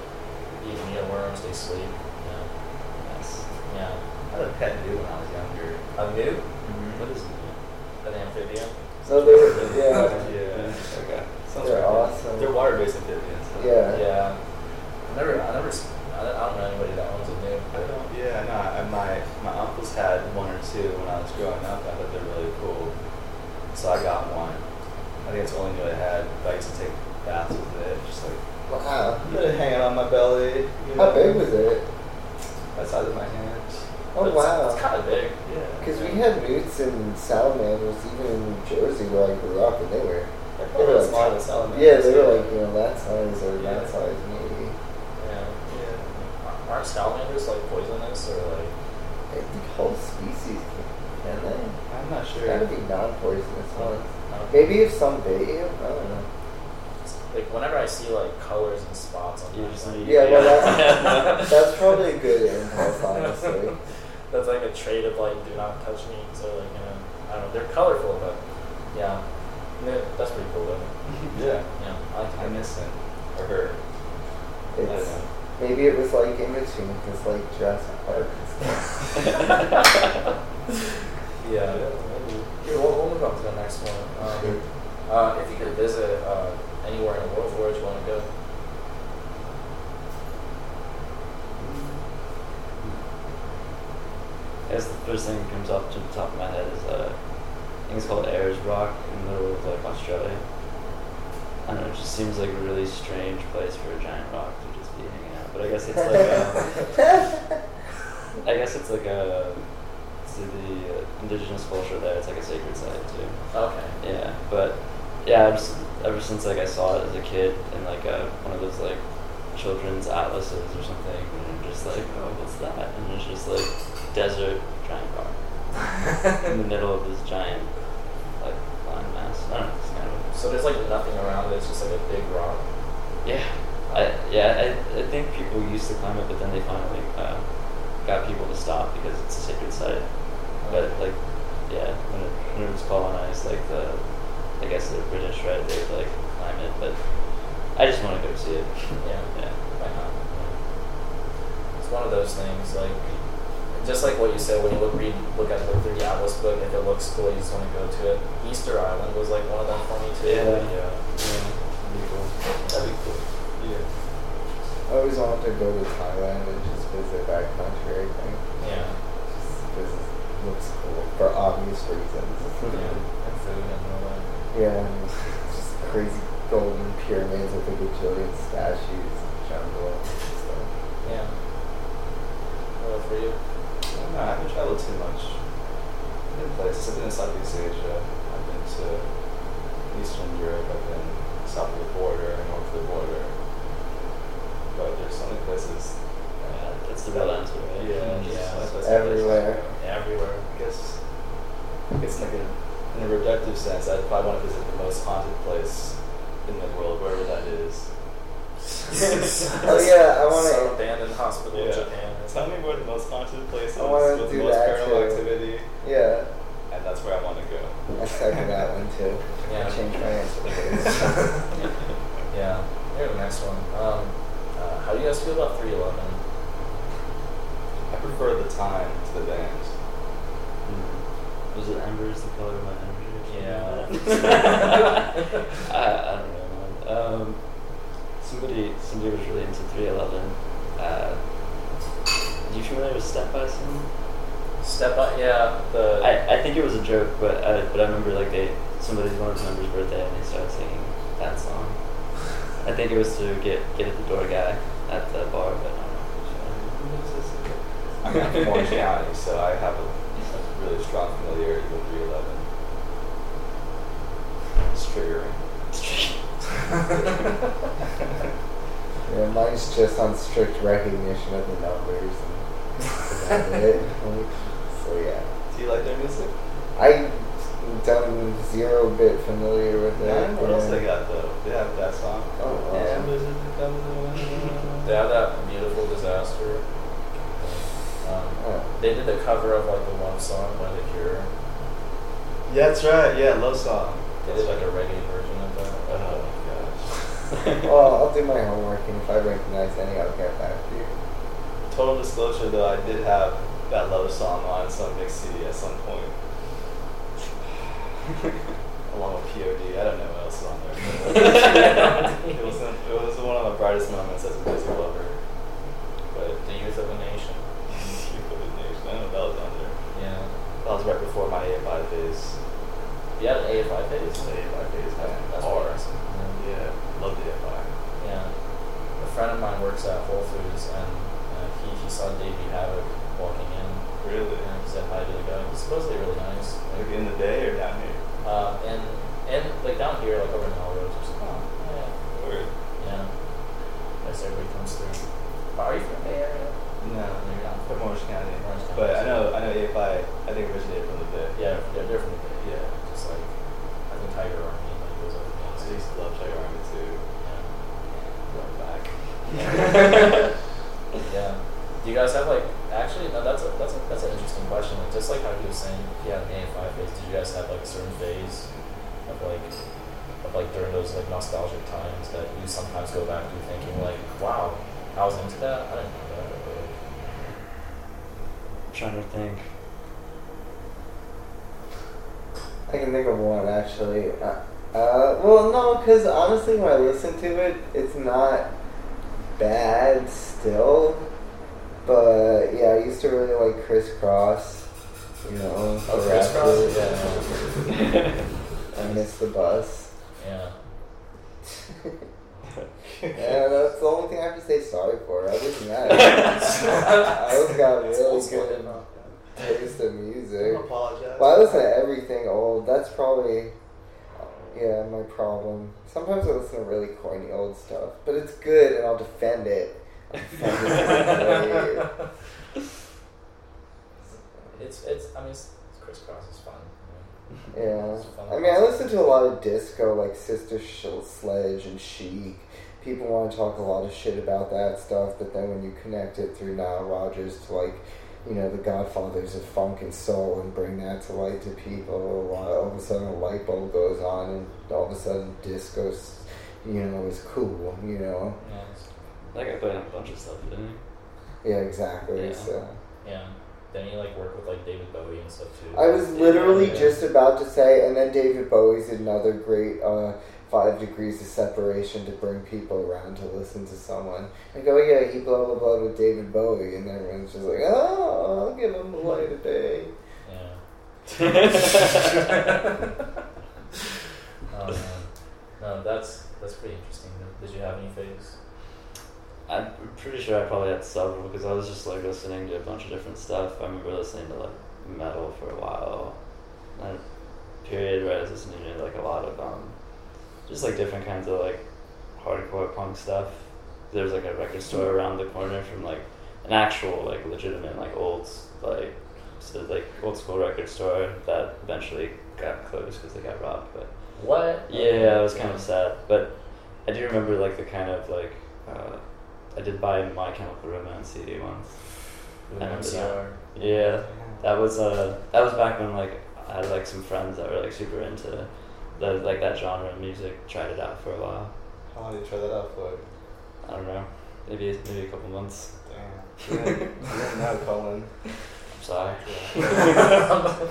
eat mealworms, they sleep. Yeah, Nice. yeah. I had a pet new when I was younger. A new mm-hmm. What is it? an amphibian. So they were, yeah, Yeah. Okay. Sounds they're right. awesome. They're water-based amphibians. so- Yeah. Yeah. I never, I never, s- I don't I don't know anybody that owns a new. Yeah, I don't. Yeah, no. I, my had one or two when I was growing up. I thought they're really cool, so I got one. I think it's the only new I had. I used to take baths with it, just like Wow. let it hanging on my belly. you How big was it? That size of my hand. Oh wow. It's kind of big. Yeah. Because we had newts and salamanders even in New Jersey where I grew up, and they were they were like salamanders. yeah, they were like you know that size or Yeah. that size maybe. Yeah. Yeah. Aren't salamanders like poisonous or like? I think whole species can they? I'm not sure. Gotta be non-poisonous ones. Maybe if some bait you, I don't know. Like whenever I see like colors and spots on You them, just like, Yeah, well that's that's probably a good impulse, honestly. that's like a trait of like do not touch me. So like you know, I don't know. They're colorful, but yeah, Yeah, that's pretty cool though. Yeah. Yeah, I like I it. miss him or her. It's maybe it was like in between, because like Jurassic Park and stuff. Yeah. Here, we'll, we'll move on to the next one. Um, uh, if you could visit uh, anywhere in the world, where would you want to go? I guess the first thing that comes up to the top of my head is uh, I think it's called Ayers Rock in the middle of like Australia. I don't know, it just seems like a really strange place for a giant rock to just be hanging out. But I guess it's like a, I guess it's like a to the indigenous culture there. It's like a sacred site too. Okay. Yeah, but yeah, I've just, ever since like I saw it as a kid in like a, one of those like children's atlases or something, and I'm just like, oh, what's that? And it's just like desert giant rock in the middle of this giant like land mass. I don't know. It's kind of So there's like nothing around it. It's just like a big rock. yeah. I yeah I, I think people used to climb it, but then they finally uh, got people to stop because it's a sacred site. But like, yeah, when it, when it was colonized, like the, I guess the British, right? They would like climb it, but I just want to go see it. Yeah. yeah. Why not? It's one of those things, like just like what you said when you look read look at the the Atlas book, if it looks cool, you just want to go to it. Easter Island was like one of them for me too. Yeah. Yeah. Yeah. That'd be cool. That'd be cool. Yeah. I always wanted to go to Thailand and just visit that country. I think Yeah. because it looks cool for obvious reasons. Yeah. And food and. Yeah, and it's just crazy golden pyramids with a bajillion statues, and jungle and stuff. Yeah. What about for you? I don't know. I haven't traveled too much. I've been places. I've been in Southeast Asia. I've been to Eastern Europe. I've been south of the border and north of the border. But there's so many places. Yeah, that's the real answer, right? Yeah, Yeah. just so many places Everywhere. Everywhere. I guess it's like a, in a reductive sense. I'd probably want to visit the most haunted place in the world, wherever that is. Oh yeah, I want Some to. abandoned hospital in Japan. Tell me where the most haunted place is with the most paranormal too. activity, Yeah, and that's where I want to go. I second that one too. Yeah. I changed my answer. please. Yeah. Here's the next one. Um, how do you guys feel about 311? I prefer the time to the band. Mm. Was it Amber is the color of my energy? Yeah. I, I don't know, man. Um, somebody, somebody was really into 311. Uh, you familiar with Step by Some? Step up, yeah. The I, I think it was a joke, but I, but I remember like they somebody's one of the members' birthday and they started singing that song. I think it was to get get at the door guy. At the bar, but I I'm not from Orange County, so I have a, a really strong familiarity with 311. It's triggering. Yeah, mine's just on strict recognition of the numbers and it. Like, so yeah. Do you like their music? I done zero bit familiar with it. Man, what else they got though? They have that song. Oh, wow. They had that beautiful disaster. Um, Oh. they did the cover of like the love song by The Cure. Yeah, that's right. Yeah, love song. They did like a reggae version of that. Oh my gosh. Well, I'll do my homework and if I recognize any, I'll get back to you. Total disclosure though, I did have that love song on some mix CD at some point. Along with POD. I don't know what else is on there. it, was it was one of the brightest moments as a music lover. But The Youth of a Nation. you put the nation. I don't know that was on there. Yeah. That was right before my AFI phase. You had an AFI phase? The AFI phase. That's Hard. awesome. Yeah, love the AFI. Yeah. A friend of mine works at Whole Foods, and uh, he, he saw Davey Havok walking in. Really? And he said hi to the guy. He's supposedly really nice. Like in the day or down here? Uh, and, and like down here, like over in Melrose, or something. Oh, yeah. Word. Yeah. Guess everybody comes through. But are you from the Bay Area? No, you're not. from Orange County. Orange County. But I know, I know AFI, I I think originated from the Bay. Yeah, they're, they're from the Bay. Yeah. Just like, I think Tiger Army, like those other I things. used to love Tiger Army too. Yeah. Going back. yeah. Do you guys have like actually no that's a that's a that's an interesting question. Like just like how he was saying he had an AFI phase, did you guys have like a certain phase of like of like during those like nostalgic times that you sometimes go back to thinking like, Wow, I was into that? I didn't know that or, trying to think. I can think of one actually. Uh, uh, well, no, because honestly, when I listen to it, it's not bad still. But yeah, I used to really like Kris Kross. You know, Oh, the Criss rapper. Cross? Yeah. I miss the bus. Yeah. Yeah, that's the only thing I have to say sorry for. Other than that, I always got really good taste in music. Don't apologize. Well, I listen to everything old. That's probably, yeah, my problem. Sometimes I listen to really corny old stuff, but it's good, and I'll defend it. I'll defend it to the grave. It's it's I mean it's, Kris Kross is fun. Yeah. It's fun. I mean, I listen to a lot of disco, like Sister Sledge and Chic. People want to talk a lot of shit about that stuff, but then when you connect it through Nile Rodgers to like, you know, the Godfathers of funk and soul, and bring that to light to people, all of a sudden a light bulb goes on, and all of a sudden disco, you know, is cool. You know. Yeah, it's- That guy played on a bunch of stuff, didn't he? Yeah, exactly. Yeah. So. yeah. Then you like work with like David Bowie and stuff too. I was literally Yeah. just about to say, and then David Bowie's another great uh, five degrees of separation to bring people around to listen to someone. Like, oh yeah, he blah blah blah with David Bowie, and everyone's just like, oh, I'll give him the light of day. Yeah. Oh man. No, that's that's pretty interesting. Did you have any phase? I'm pretty sure I probably had several because I was just like listening to a bunch of different stuff. I remember listening to like metal for a while. A period where I was listening to like a lot of um, just like different kinds of like hardcore punk stuff. There was like a record store around the corner from like an actual like legitimate like old like so, like old school record store that eventually got closed because they got robbed. But What? yeah, it was kind of sad, but I do remember like the kind of like uh, I did buy My Chemical Romance CD once. With I remember MCR. Yeah, that was uh that was back when like I had like some friends that were like super into the like that genre of music. Tried it out for a while. How long did you try that out for? I don't know, maybe maybe a couple months. Damn. You didn't, know, Colin. I'm sorry.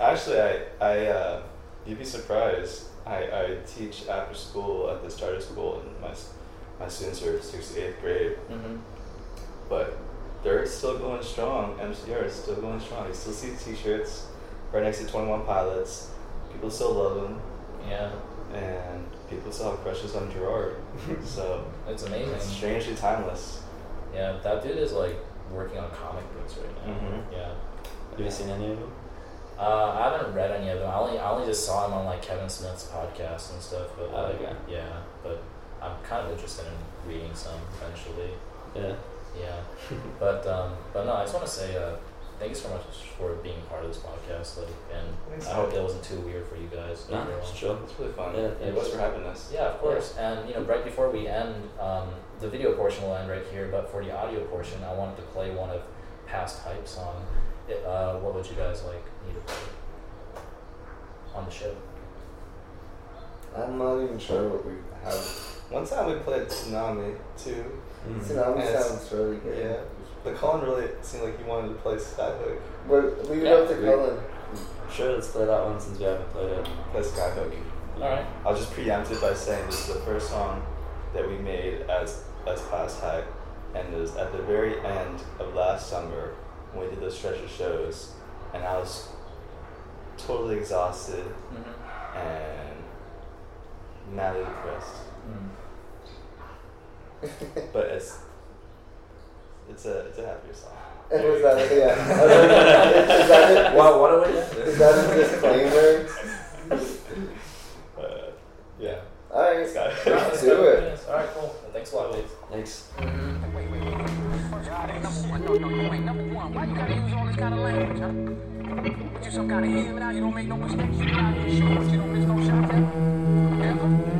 Actually, I, I, uh, you'd be surprised. I, I teach after school at this charter school, and my, my students are sixth, to eighth grade, Mm-hmm. but they're still going strong. MCR is still going strong. You still see T-shirts right next to Twenty One Pilots. People still love them, Yeah. and people still have crushes on Gerard. so It's amazing. it's strangely timeless. Yeah, that dude is like working on comic books right now. Mhm. Yeah. Have you seen any of them? Uh, I haven't read any of them. I only I only just saw him on like Kevin Smith's podcast and stuff. But Oh, like, okay. yeah, but I'm kind of interested in reading some eventually. Yeah. Yeah, but um, but no, I just want to say uh, thank you so much for being part of this podcast. Like, and Thanks, I hope man. it wasn't too weird for you guys. Nah, everyone. it's chill. It's really fun. Yeah, Thanks yeah. for having us. Yeah, of course. And you know, right before we end, um, the video portion will end right here. But for the audio portion, I wanted to play one of Past Hype song. It, uh, what would you guys like me to play on the show? I'm not even sure what we have. One time we played Tsunami too. Mm. Tsunami Yes. sounds really good. Yeah. But Colin really seemed like he wanted to play Skyhook. But leave it Yeah. up to Cullen. Sure, let's play that one since we haven't played it. Play Skyhook. All right. I'll just preempt it by saying this is the first song that we made as as Past Hype, and it was at the very end of last summer when we did those stretch of shows, and I was totally exhausted Mm-hmm. and madly depressed. Mm. But it's it's a it's a happier song. And was that yeah? is that a, Wow, what a way to is that a disclaimer? Uh, yeah. All right, Skyhook. let's do it. All right, cool. Thanks a lot, Dave. Thanks. Mm-hmm. Wait, wait, wait. Number one, Why you gotta use all this kind of language, huh? What you some kind of him now? You don't make no mistakes. You out here showing you don't miss no shots ever. Ever?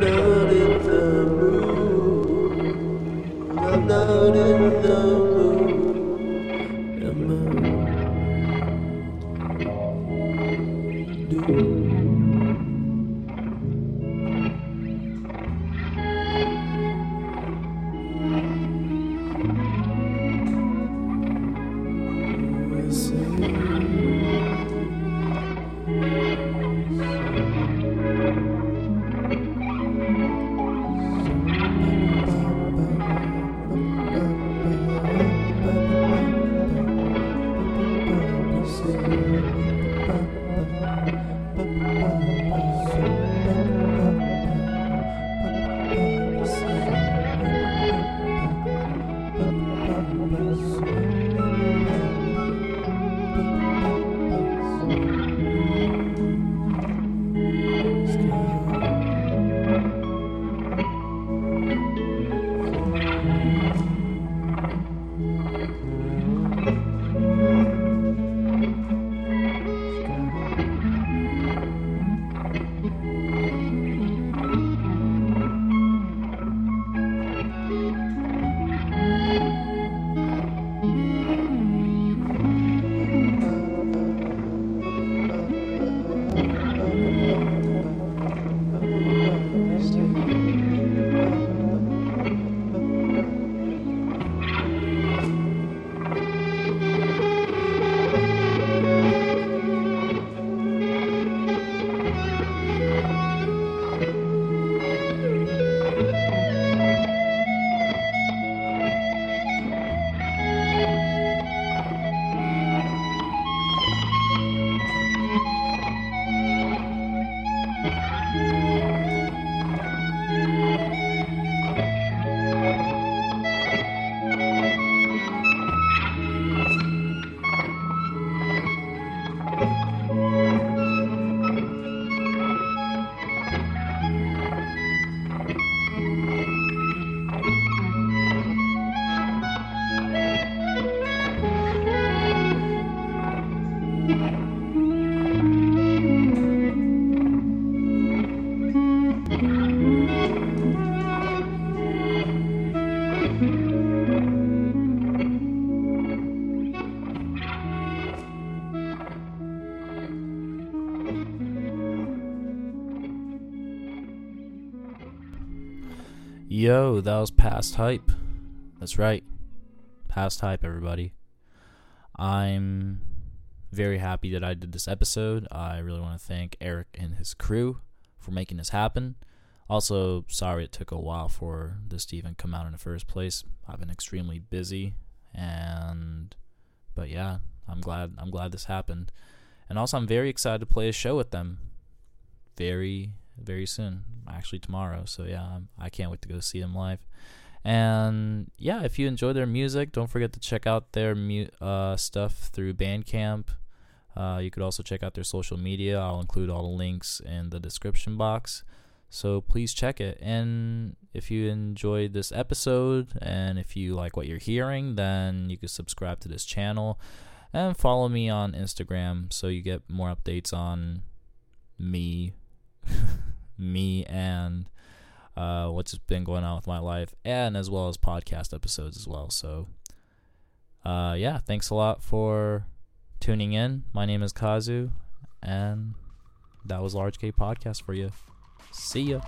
I'm Yo, that was Past Hype. That's right. Past Hype, everybody. I'm very happy that I did this episode. I really want to thank Erik and his crew for making this happen. Also, sorry it took a while for this to even come out in the first place. I've been extremely busy and but yeah, I'm glad I'm glad this happened. And also I'm very excited to play a show with them very very soon. Actually tomorrow. So yeah, I'm, I can't wait to go see them live. And yeah, if you enjoy their music, don't forget to check out their mu- uh, stuff through Bandcamp. Uh, you could also check out their social media. I'll include all the links in the description box. So please check it. And if you enjoyed this episode and if you like what you're hearing, then you can subscribe to this channel and follow me on Instagram so you get more updates on me, me and uh, what's been going on with my life, and as well as podcast episodes as well. So, uh, yeah, thanks a lot for tuning in. My name is Kazu, and that was Large K Podcast for you. See ya.